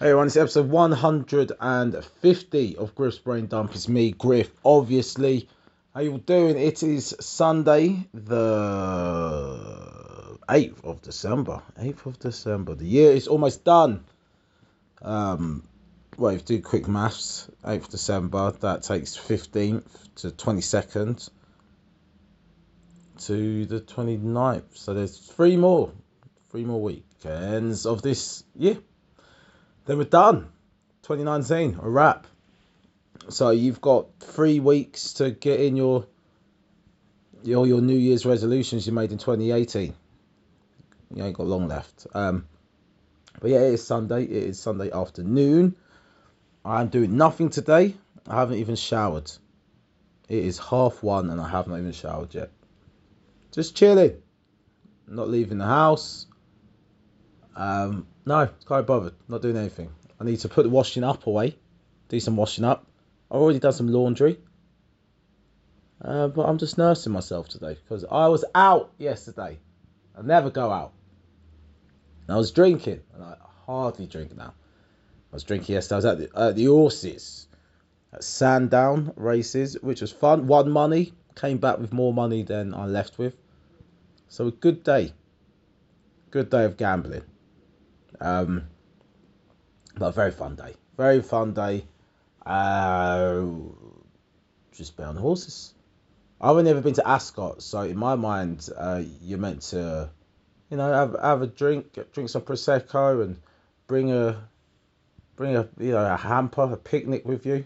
Hey everyone, it's episode 150 of Griff's Brain Dump. It's me, Griff, obviously. How you doing? It is Sunday, the 8th of December. 8th of December. The year is almost done. Um, well, if you do quick maths, 8th of December, that takes 15th to 22nd to the 29th. So there's three more, three more weekends of this year. We're done. 2019, a wrap. So you've got three weeks to get in your your your New Year's resolutions you made in 2018. You ain't got long left. Um, but yeah, it is Sunday. It is Sunday afternoon. I'm doing nothing today. I haven't even showered. It is half one and I haven't even showered yet. Just chilling. Not leaving the house. Um, no, be bothered. Not doing anything. I need to put the washing up away. Do some washing up. I've already done some laundry. Uh, but I'm just nursing myself today because I was out yesterday. I never go out. And I was drinking, and I hardly drink now. I was drinking yesterday. I was at the, uh, the horses at Sandown races, which was fun. Won money, came back with more money than I left with. So a good day. Good day of gambling. Um, but a very fun day. Very fun day. Uh, just be on horses. I've never been to Ascot, so in my mind, uh, you're meant to, you know, have have a drink, drink some prosecco, and bring a bring a you know a hamper, a picnic with you.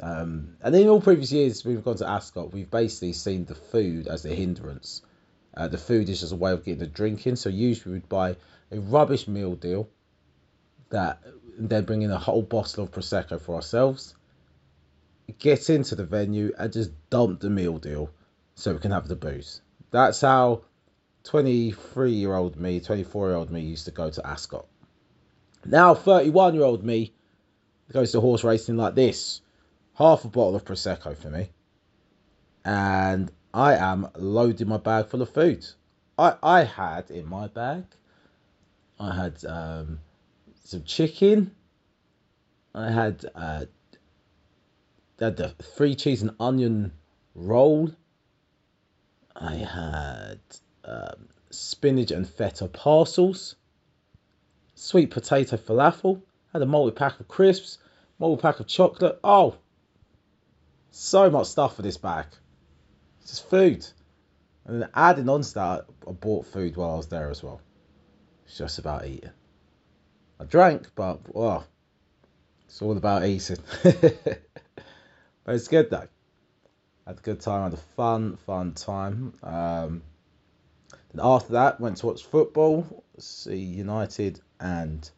Um, and in all previous years we've gone to Ascot, we've basically seen the food as a hindrance. Uh, the food is just a way of getting the drink in. So usually we'd buy a rubbish meal deal that then bring in a whole bottle of prosecco for ourselves. Get into the venue and just dump the meal deal so we can have the booze. That's how 23 year old me, 24 year old me used to go to Ascot. Now 31 year old me goes to horse racing like this. Half a bottle of prosecco for me, and I am loading my bag full of food. I I had in my bag. I had um, some chicken. I had uh, had the three cheese and onion roll. I had um, spinach and feta parcels. Sweet potato falafel. Had a multi pack of crisps. Multi pack of chocolate. Oh, so much stuff for this bag. Just food. And then adding on to that, I bought food while I was there as well. It's just about eating. I drank, but oh, it's all about eating. but it's good though. Had a good time, had a fun, fun time. Um, then after that, went to watch football, see United and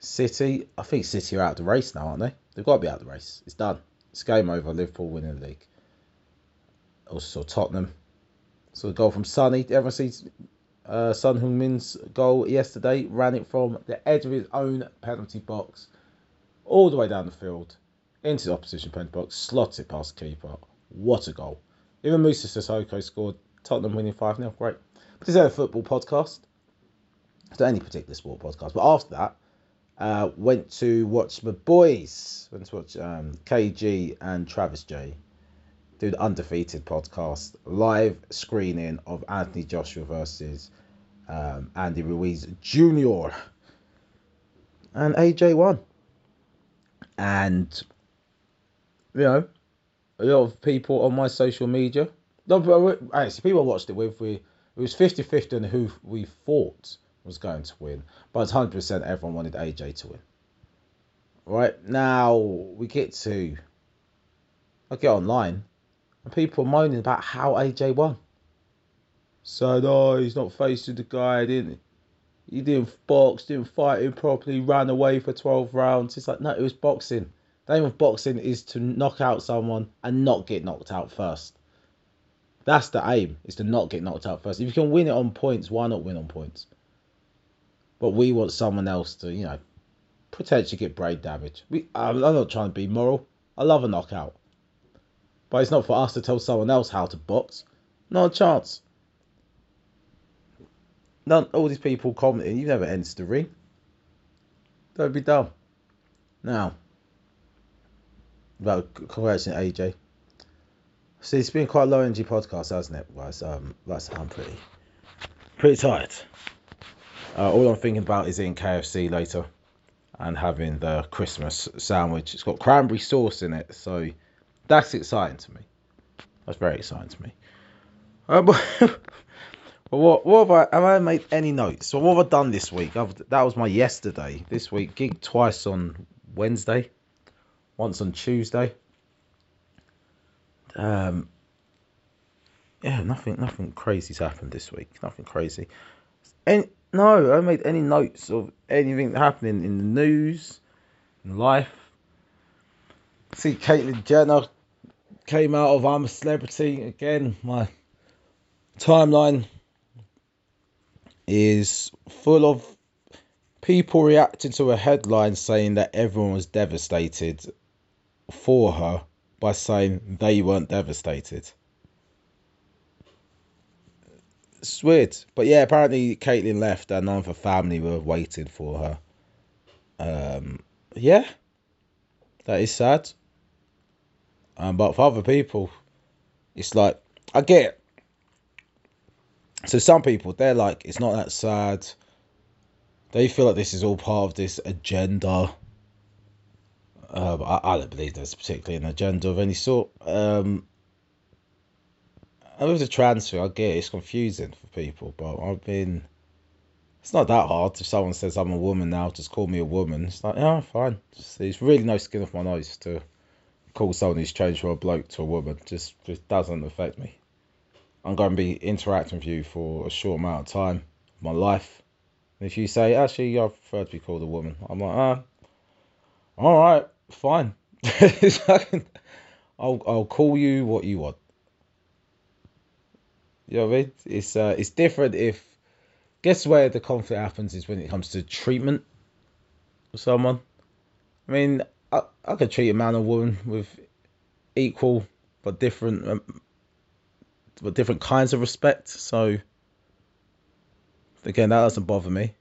City. I think City are out of the race now, aren't they? They've got to be out of the race. It's done. It's game over. Liverpool winning the league. Also Tottenham. So the goal from Sonny. Everyone sees uh, Son Heung-min's goal yesterday. Ran it from the edge of his own penalty box all the way down the field into the opposition penalty box. Slots it past the keeper. What a goal. Even Moussa Sissoko scored. Tottenham winning 5 0. Great. This is a football podcast. It's not any particular sport podcast. But after that, uh, went to watch my boys. Went to watch um, KG and Travis J do the undefeated podcast live screening of Anthony Joshua versus um, Andy Ruiz Jr. And AJ won. And you know, a lot of people on my social media. No, but actually, people I watched it with, we it was 50-50 on who we thought was going to win, but it's hundred percent everyone wanted AJ to win. Right now we get to I get online and people moaning about how AJ won. So oh, no, he's not facing the guy, didn't he? He didn't box, didn't fight him properly, ran away for twelve rounds. It's like no, it was boxing. The aim of boxing is to knock out someone and not get knocked out first. That's the aim, is to not get knocked out first. If you can win it on points, why not win on points? But we want someone else to, you know, potentially get brain damage. We, I'm not trying to be moral. I love a knockout. But it's not for us to tell someone else how to box. Not a chance. None, all these people commenting, you've never entered the ring. Don't be dumb. Now, about congratulating AJ. See, it's been quite a low energy podcast, hasn't it? Um, that's I'm pretty, pretty tired. Uh, all I'm thinking about is in KFC later and having the Christmas sandwich. It's got cranberry sauce in it, so that's exciting to me. That's very exciting to me. Uh, but, what what have I have I made any notes? So what have I done this week? I've, that was my yesterday. This week, gig twice on Wednesday, once on Tuesday. Um, yeah, nothing nothing crazy's happened this week. Nothing crazy. And no, I made any notes of anything happening in the news, in life. See, Caitlyn Jenner came out of I'm a Celebrity again. My timeline is full of people reacting to a headline saying that everyone was devastated for her by saying they weren't devastated. It's weird. But yeah, apparently Caitlyn left and none of her family were waiting for her. Um, yeah, that is sad. Um, but for other people, it's like, I get it. So some people, they're like, it's not that sad. They feel like this is all part of this agenda. Uh, I, I don't believe there's particularly an agenda of any sort. Um, and with the transfer, I get it, it's confusing for people, but I've been. It's not that hard. If someone says I'm a woman now, just call me a woman. It's like, yeah, fine. Just, it's really no skin off my nose to call someone who's changed from a bloke to a woman. Just, just doesn't affect me. I'm going to be interacting with you for a short amount of time, my life. And if you say, actually, I prefer to be called a woman, I'm like, ah, all right, fine. I'll, I'll call you what you want. You know what I mean? It's uh, it's different if. Guess where the conflict happens is when it comes to treatment of someone. I mean, I, I could treat a man or woman with equal but different, um, but different kinds of respect. So again, that doesn't bother me.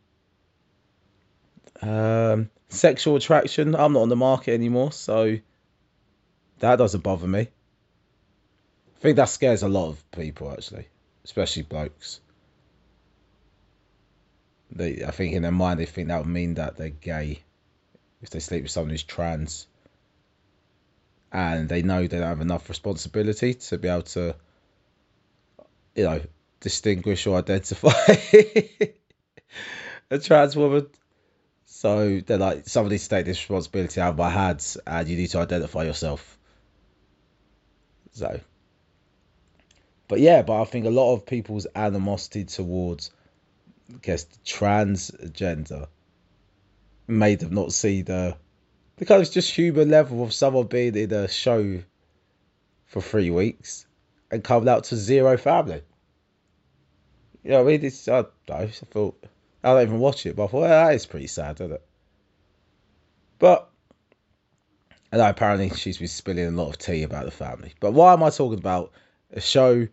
Um, sexual attraction, I'm not on the market anymore, so that doesn't bother me. I think that scares a lot of people actually especially blokes. They, I think in their mind, they think that would mean that they're gay if they sleep with someone who's trans. And they know they don't have enough responsibility to be able to, you know, distinguish or identify a trans woman. So they're like, somebody needs take this responsibility out of my hands, and you need to identify yourself. So but yeah, but I think a lot of people's animosity towards, I guess, the transgender made them not see the the kind of just human level of someone being in a show for three weeks and coming out to zero family. You know what I mean? It's, I, I thought, I don't even watch it, but I thought, ah, well, that is pretty sad, isn't it? But, and apparently she's been spilling a lot of tea about the family. But why am I talking about a show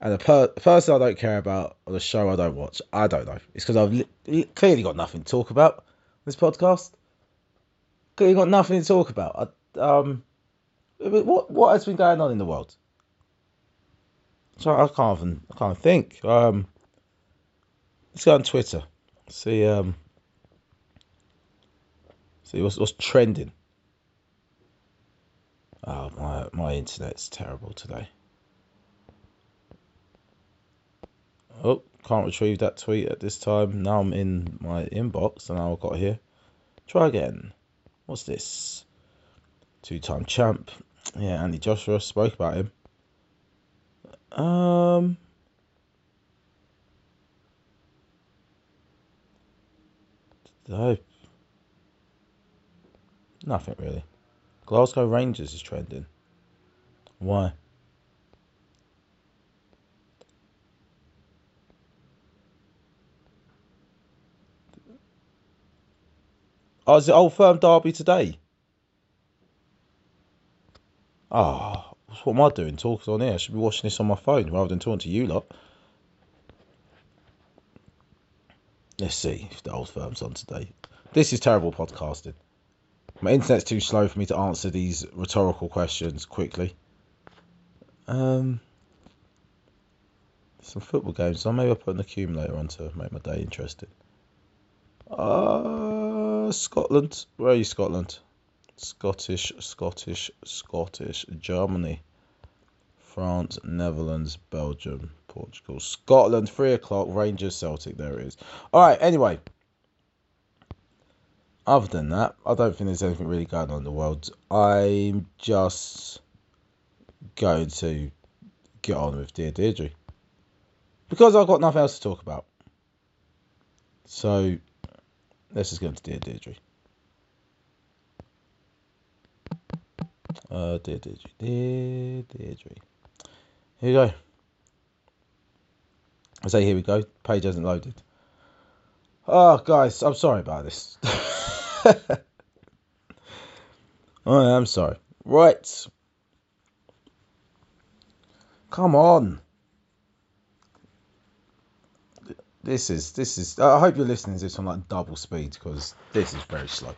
and the per- person I don't care about or the show I don't watch, I don't know. It's because I've li- clearly got nothing to talk about this podcast. Clearly got nothing to talk about. Um, what what has been going on in the world? So I can't even I can't think. Um, let's go on Twitter. See um, see what's what's trending. Oh my my internet's terrible today. Oh, can't retrieve that tweet at this time. Now I'm in my inbox and I've got here. Try again. What's this? Two time champ. Yeah, Andy Joshua spoke about him. Um. No. Nothing really. Glasgow Rangers is trending. Why? Oh, is it Old Firm Derby today? Ah, oh, what am I doing? Talking on here. I should be watching this on my phone rather than talking to you lot. Let's see if the Old Firm's on today. This is terrible podcasting. My internet's too slow for me to answer these rhetorical questions quickly. Um, some football games. So maybe I'll put an accumulator on to make my day interesting. Uh, Scotland. Where are you, Scotland? Scottish, Scottish, Scottish, Germany, France, Netherlands, Belgium, Portugal, Scotland, three o'clock, Rangers, Celtic. There it is. All right. Anyway, other than that, I don't think there's anything really going on in the world. I'm just going to get on with Dear Deirdre because I've got nothing else to talk about. So let's just get into Dear Deirdre. Uh, Dear Deirdre, Dear Deirdre. Here we go. I say here we go. Page hasn't loaded. Oh, guys, I'm sorry about this. I am sorry. Right. Come on. This is this is. I hope you're listening to this on like double speed because this is very slow.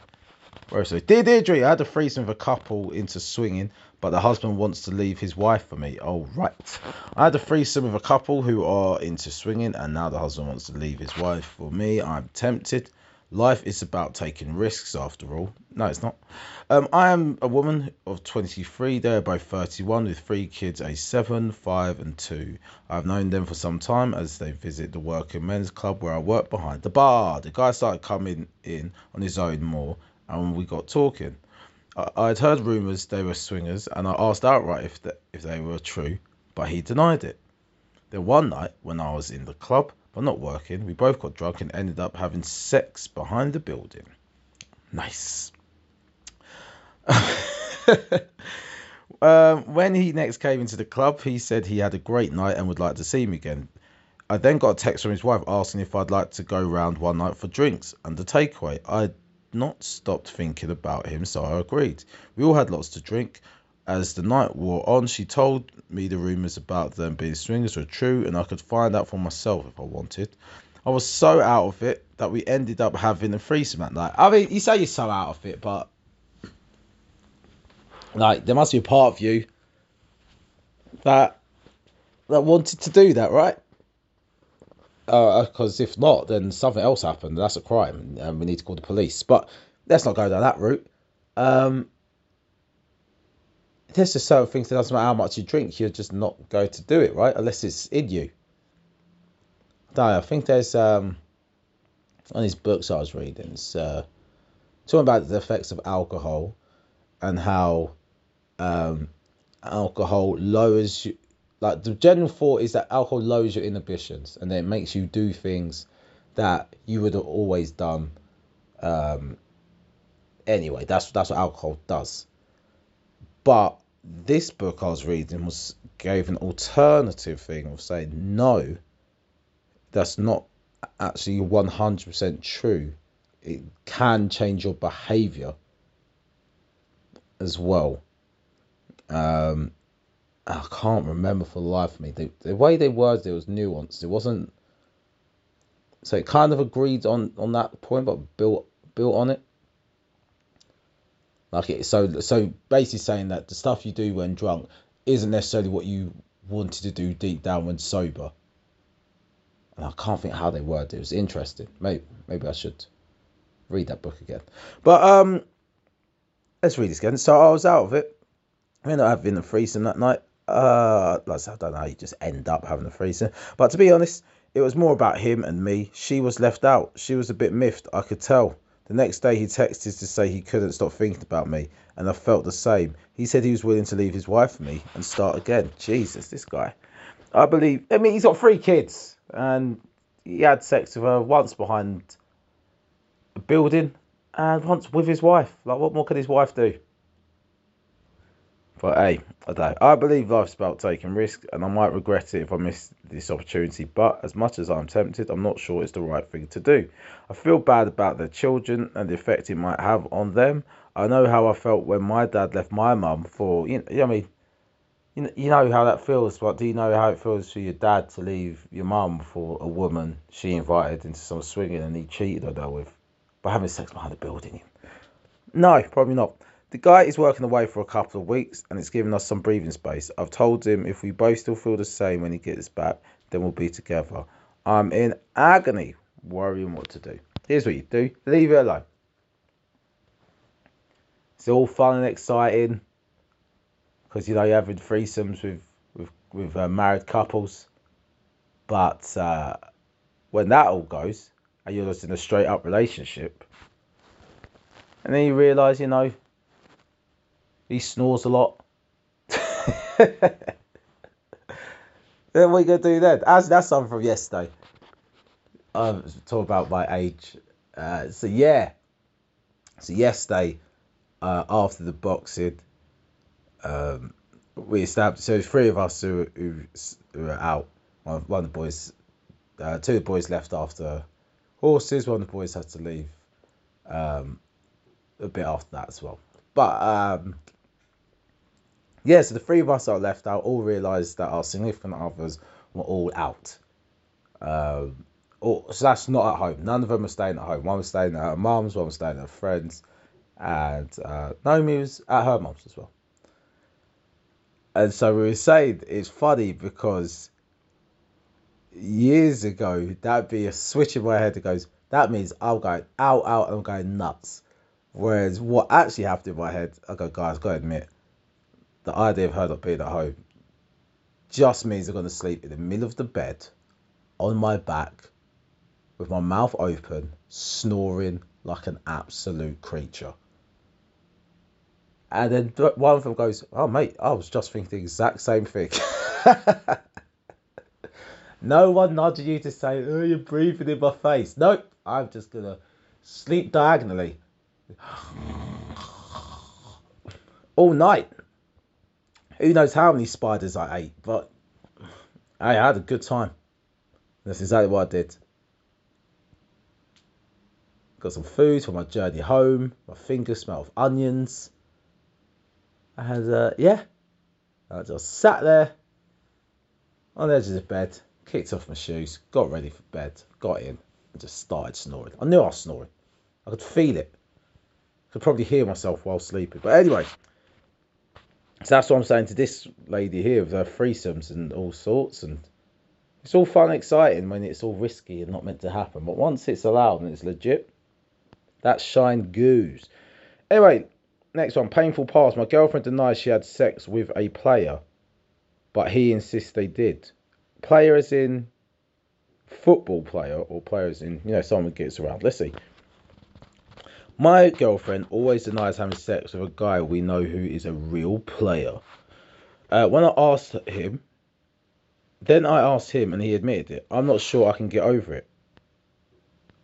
Very slow. Dear Deirdre, I had a threesome with a couple into swinging, but the husband wants to leave his wife for me. Oh right. I had a threesome with a couple who are into swinging, and now the husband wants to leave his wife for me. I'm tempted. Life is about taking risks, after all. No, it's not. Um, I am a woman of 23. They're both 31 with three kids, aged 7, 5, and 2. I've known them for some time as they visit the working men's club where I work behind the bar. The guy started coming in on his own more, and we got talking. I had heard rumours they were swingers, and I asked outright if, the, if they were true, but he denied it. Then one night, when I was in the club, but not working. We both got drunk and ended up having sex behind the building. Nice. um, when he next came into the club, he said he had a great night and would like to see me again. I then got a text from his wife asking if I'd like to go round one night for drinks and a takeaway. I'd not stopped thinking about him, so I agreed. We all had lots to drink. As the night wore on, she told me the rumours about them being swingers were true and I could find out for myself if I wanted. I was so out of it that we ended up having a threesome that night. I mean, you say you're so out of it, but like there must be a part of you that that wanted to do that, right? Because uh, if not, then something else happened. That's a crime, and we need to call the police. But let's not go down that route. Um, there's just certain things that doesn't matter how much you drink, you're just not going to do it, right? Unless it's in you. I, I think there's um on these books I was reading, it's uh, talking about the effects of alcohol and how um alcohol lowers you like the general thought is that alcohol lowers your inhibitions and then it makes you do things that you would have always done um anyway that's that's what alcohol does but this book I was reading was gave an alternative thing of saying no, that's not actually 100% true. It can change your behavior as well. Um, I can't remember for the life of me. The, the way they worded it was nuanced. It wasn't. So it kind of agreed on on that point, but built built on it. Like it, so so basically saying that the stuff you do when drunk isn't necessarily what you wanted to do deep down when sober. And I can't think how they worded it. It was interesting. Maybe maybe I should read that book again. But um let's read this again. So I was out of it. I ended up having a threesome that night. Uh like I don't know how you just end up having a threesome. But to be honest, it was more about him and me. She was left out. She was a bit miffed, I could tell. The next day he texted to say he couldn't stop thinking about me, and I felt the same. He said he was willing to leave his wife for me and start again. Jesus, this guy. I believe. I mean, he's got three kids, and he had sex with her once behind a building and once with his wife. Like, what more could his wife do? But hey, I don't. I believe life's about taking risks, and I might regret it if I miss this opportunity. But as much as I'm tempted, I'm not sure it's the right thing to do. I feel bad about their children and the effect it might have on them. I know how I felt when my dad left my mum for you know. I mean, you know, you know how that feels. But do you know how it feels for your dad to leave your mum for a woman she invited into some swinging and he cheated on her with by having sex behind the building? No, probably not. The guy is working away for a couple of weeks and it's giving us some breathing space. I've told him if we both still feel the same when he gets back, then we'll be together. I'm in agony, worrying what to do. Here's what you do leave it alone. It's all fun and exciting because you know you're having threesomes with with with uh, married couples, but uh, when that all goes and you're just in a straight up relationship, and then you realise you know he snores a lot. then what are you gonna do then? That's that's something from yesterday. Um, talk about my age. Uh, so yeah, so yesterday, uh, after the boxing, um, we established. So three of us who, who, who were out. One, one of the boys, uh, two of the boys left after horses. One of the boys had to leave um, a bit after that as well. But um, yeah, so the three of us that are left out all realised that our significant others were all out. Um, so that's not at home. None of them are staying at home. One was staying at her mum's, one was staying at her friends, and uh, Naomi was at her mum's as well. And so we were saying it's funny because years ago that'd be a switch in my head that goes, that means I'm going out, out, I'm going nuts. Whereas what actually happened in my head, I go, guys, gotta admit, the idea of her not being at home just means I'm gonna sleep in the middle of the bed on my back with my mouth open, snoring like an absolute creature. And then one of them goes, Oh, mate, I was just thinking the exact same thing. no one nudged you to say, Oh, you're breathing in my face. Nope, I'm just going to sleep diagonally all night. Who knows how many spiders I ate, but I had a good time. That's exactly what I did. Got some food for my journey home. My fingers smell of onions. And uh, yeah, I just sat there on the edge of the bed, kicked off my shoes, got ready for bed, got in, and just started snoring. I knew I was snoring. I could feel it. I could probably hear myself while sleeping. But anyway, so that's what I'm saying to this lady here with her threesomes and all sorts. And it's all fun and exciting when it's all risky and not meant to happen. But once it's allowed and it's legit, that's shine goose. Anyway, next one. Painful past. My girlfriend denies she had sex with a player, but he insists they did. Player as in football player or players in, you know, someone gets around. Let's see. My girlfriend always denies having sex with a guy we know who is a real player. Uh, when I asked him, then I asked him and he admitted it. I'm not sure I can get over it.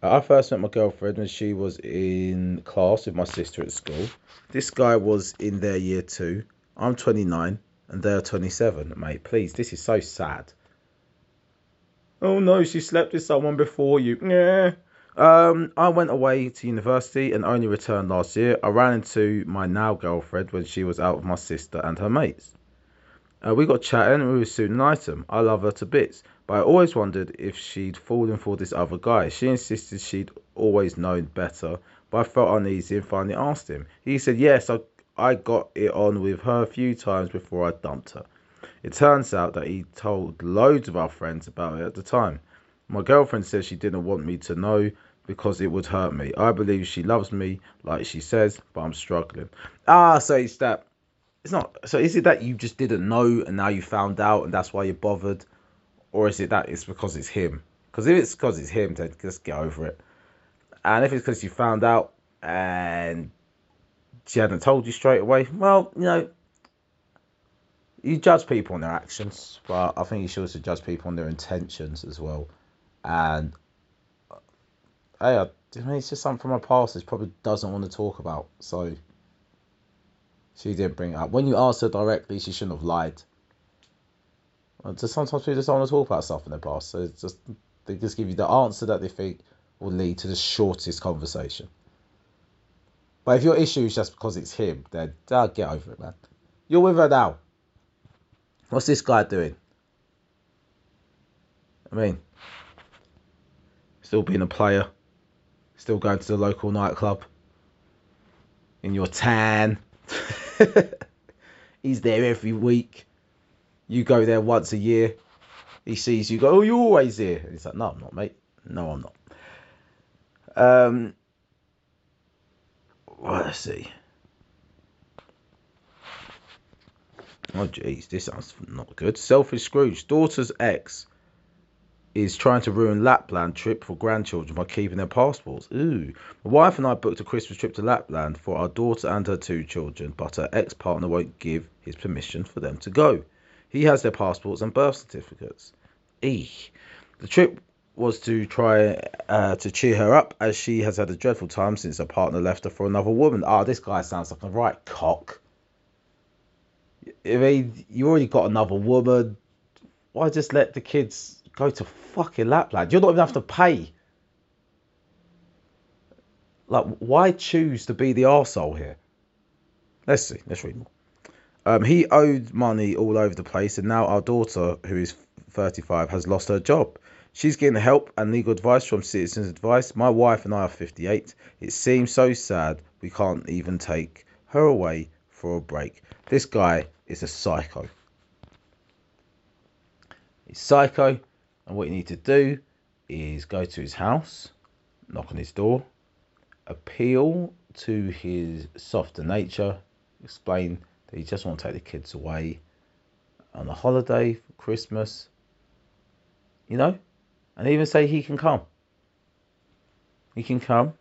Uh, I first met my girlfriend when she was in class with my sister at school. This guy was in their year two. I'm 29 and they're 27. Mate, please, this is so sad. Oh no, she slept with someone before you. Yeah. Um, I went away to university and only returned last year. I ran into my now girlfriend when she was out with my sister and her mates. Uh, we got chatting and we were soon an item. I love her to bits, but I always wondered if she'd fallen for this other guy. She insisted she'd always known better, but I felt uneasy and finally asked him. He said yes, I, I got it on with her a few times before I dumped her. It turns out that he told loads of our friends about it at the time. My girlfriend says she didn't want me to know because it would hurt me. I believe she loves me, like she says, but I'm struggling. Ah, so it's that. It's not. So is it that you just didn't know and now you found out and that's why you're bothered, or is it that it's because it's him? Because if it's because it's him, then just get over it. And if it's because you found out and she hadn't told you straight away, well, you know, you judge people on their actions, but I think you should also judge people on their intentions as well and hey, I, it's just something from my past that probably doesn't want to talk about. So she didn't bring it up. When you asked her directly, she shouldn't have lied. Just sometimes people just don't want to talk about stuff in their past. So it's just they just give you the answer that they think will lead to the shortest conversation. But if your issue is just because it's him, then uh, get over it, man. You're with her now. What's this guy doing? I mean, still being a player, still going to the local nightclub. in your tan. He's there every week. You go there once a year. He sees you go, oh, you're always here. He's like, no, I'm not, mate. No, I'm not. Um, well, let's see. Oh, jeez, this sounds not good. Selfish Scrooge. Daughter's ex is trying to ruin Lapland trip for grandchildren by keeping their passports. Ooh. My wife and I booked a Christmas trip to Lapland for our daughter and her two children, but her ex partner won't give his permission for them to go. He has their passports and birth certificates. Eek. The trip was to try uh, to cheer her up as she has had a dreadful time since her partner left her for another woman. Ah, oh, this guy sounds like a right cock. I mean, you already got another woman. Why just let the kids go to fucking Lapland? You're not even have to pay. Like, why choose to be the arsehole here? Let's see. Let's read more. Um, he owed money all over the place, and now our daughter, who is 35, has lost her job. She's getting help and legal advice from Citizens Advice. My wife and I are 58. It seems so sad we can't even take her away for a break. This guy is a psycho. He's psycho, and what you need to do is go to his house, knock on his door, appeal to his softer nature, explain that you just want to take the kids away on a holiday for Christmas, you know, and even say he can come. He can come,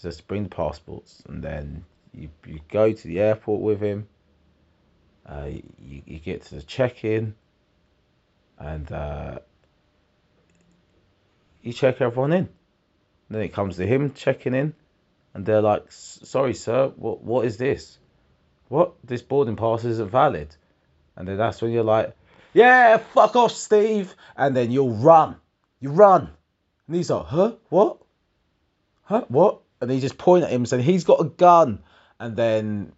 just bring the passports, and then you, you go to the airport with him. Uh, you, you get to the check-in, and uh, you check everyone in. Then it comes to him checking in, and they're like, "Sorry, sir, what what is this? What this boarding pass isn't valid." And then that's when you're like, "Yeah, fuck off, Steve," and then you'll run, you run, and he's like, "Huh? What? Huh? What?" And he just point at him and said, "He's got a gun." and then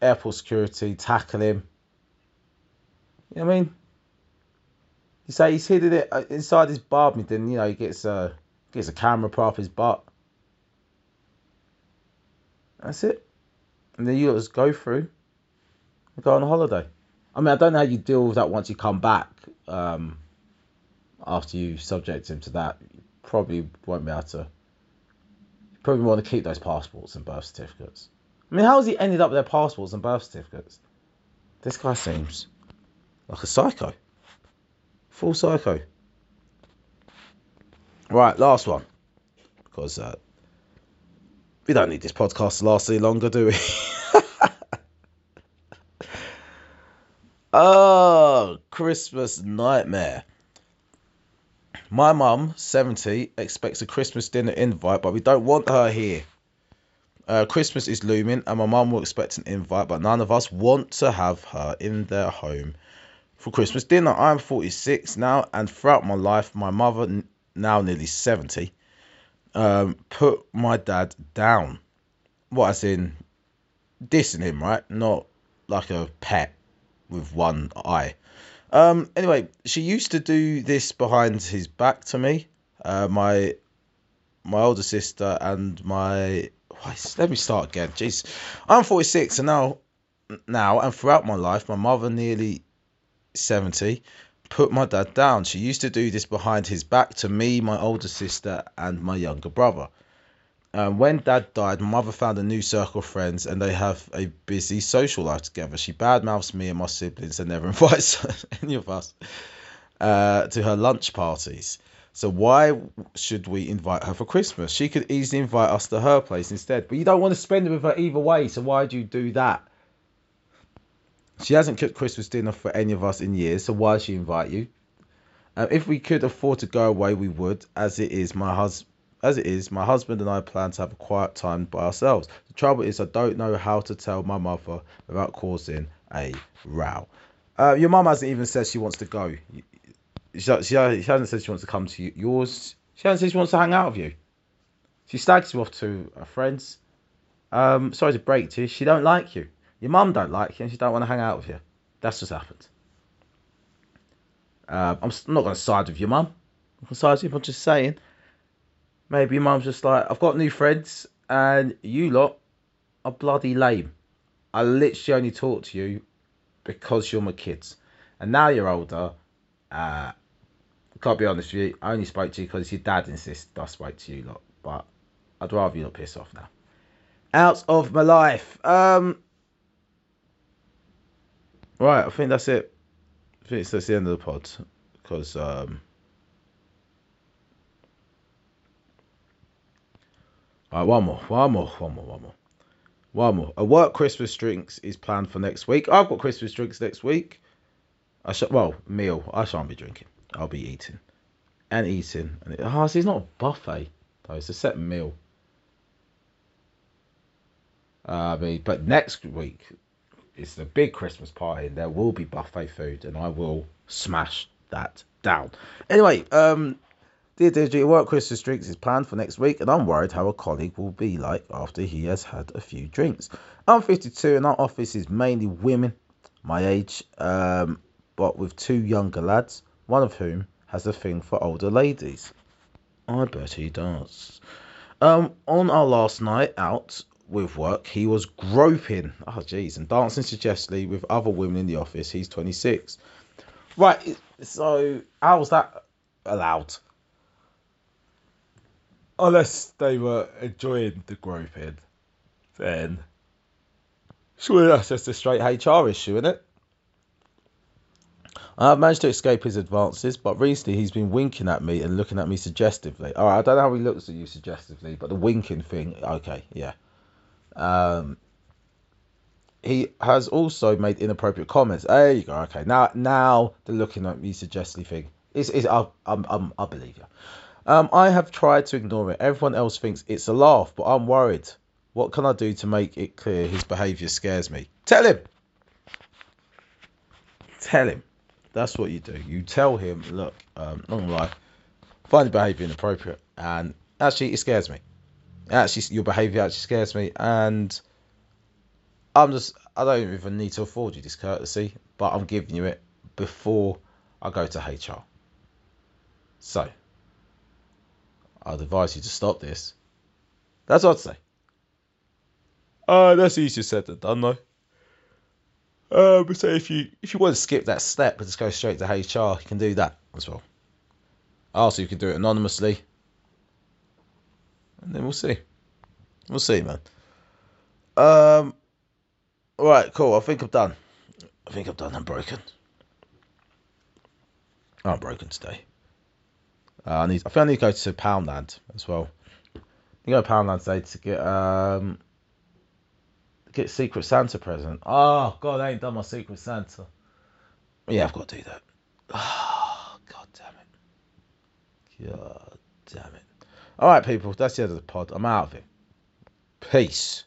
airport security tackle him. You know what I mean? You say he's hidden it uh, inside his bum, then you know he gets a gets a camera put up his butt. That's it. And then you just go through and go on a holiday. I mean, I don't know how you deal with that once you come back. Um, after you subject him to that, you probably won't be able to You probably want to keep those passports and birth certificates. I mean, how has he ended up with their passports and birth certificates? This guy seems like a psycho. Full psycho. Right, last one. Because uh, we don't need this podcast to last any longer, do we? oh, Christmas nightmare. My mum, 70, expects a Christmas dinner invite, but we don't want her here. Uh, Christmas is looming, and my mum will expect an invite, but none of us want to have her in their home for Christmas dinner. I'm 46 now, and throughout my life, my mother, now nearly 70, um, put my dad down. What, as in dissing him, right? Not like a pet with one eye. Um, anyway, she used to do this behind his back to me. Uh, my my older sister and my let me start again. Jeez, I'm 46, and now now and throughout my life, my mother nearly 70 put my dad down. She used to do this behind his back to me, my older sister, and my younger brother. Um, when dad died, my mother found a new circle of friends and they have a busy social life together. She badmouths me and my siblings and never invites any of us uh, to her lunch parties. So why should we invite her for Christmas? She could easily invite us to her place instead. But you don't want to spend it with her either way, so why do you do that? She hasn't cooked Christmas dinner for any of us in years, so why she invite you? Uh, if we could afford to go away, we would. As it is, my husband as it is, my husband and I plan to have a quiet time by ourselves. The trouble is, I don't know how to tell my mother without causing a row. Uh, your mum hasn't even said she wants to go. She, she, she hasn't said she wants to come to yours. She hasn't said she wants to hang out with you. She stags you off to her friends. Um, sorry to break to you, she don't like you. Your mum don't like you, and she don't want to hang out with you. That's just happened. Uh, I'm not going to side with your mum. I'm side with you. I'm just saying Maybe your mum's just like, I've got new friends, and you lot are bloody lame. I literally only talk to you because you're my kids. And now you're older. Uh, can't be honest with you. I only spoke to you because your dad insisted I spoke to you lot. But I'd rather you not piss off now. Out of my life. Um. Right, I think that's it. I think that's the end of the pod because um. Right, one more, one more, one more, one more, one more. A work Christmas drinks is planned for next week. I've got Christmas drinks next week. I should well meal. I shan't be drinking. I'll be eating and eating. And it, oh, see, it's not a buffet though. It's a set meal. Uh, but next week it's the big Christmas party, there will be buffet food, and I will smash that down. Anyway, um, dear Deirdre, work Christmas drinks is planned for next week, and I'm worried how a colleague will be like after he has had a few drinks. I'm 52, and our office is mainly women my age, um, but with two younger lads, one of whom has a thing for older ladies. I bet he does. Um, on our last night out, with work, he was groping, oh jeez, and dancing suggestively with other women in the office. He's 26. Right, so how was that allowed? Unless they were enjoying the groping, then surely that's just a straight HR issue, isn't it? I've managed to escape his advances, but recently he's been winking at me and looking at me suggestively. All right, I don't know how he looks at you suggestively, but the winking thing, okay, yeah. Um, he has also made inappropriate comments. There you go. Okay, now now the looking at me suggestively thing is is I I'm, I'm, I believe you. Um, I have tried to ignore it. Everyone else thinks it's a laugh, but I'm worried. What can I do to make it clear his behaviour scares me? Tell him. Tell him. That's what you do. You tell him, look, um, gonna lie, find your behaviour inappropriate, and actually it scares me actually your behaviour actually scares me, and I'm just I don't even need to afford you this courtesy, but I'm giving you it before I go to HR. So I'd advise you to stop this. That's what I'd say. Uh, that's easier said than done though. Uh, but say if you if you want to skip that step and just go straight to HR, you can do that as well. Also, you can do it anonymously and then we'll see. We'll see, man. Um. All right, cool. I think I'm done. I think I'm done. I'm broken. I'm broken today. Uh, I need. I think I need to go to Poundland as well. You go to Poundland today to get um get Secret Santa present. Oh God, I ain't done my Secret Santa. Yeah, I've got to do that. Oh God damn it. God damn it. All right, people, that's the end of the pod. I'm out of it. Peace.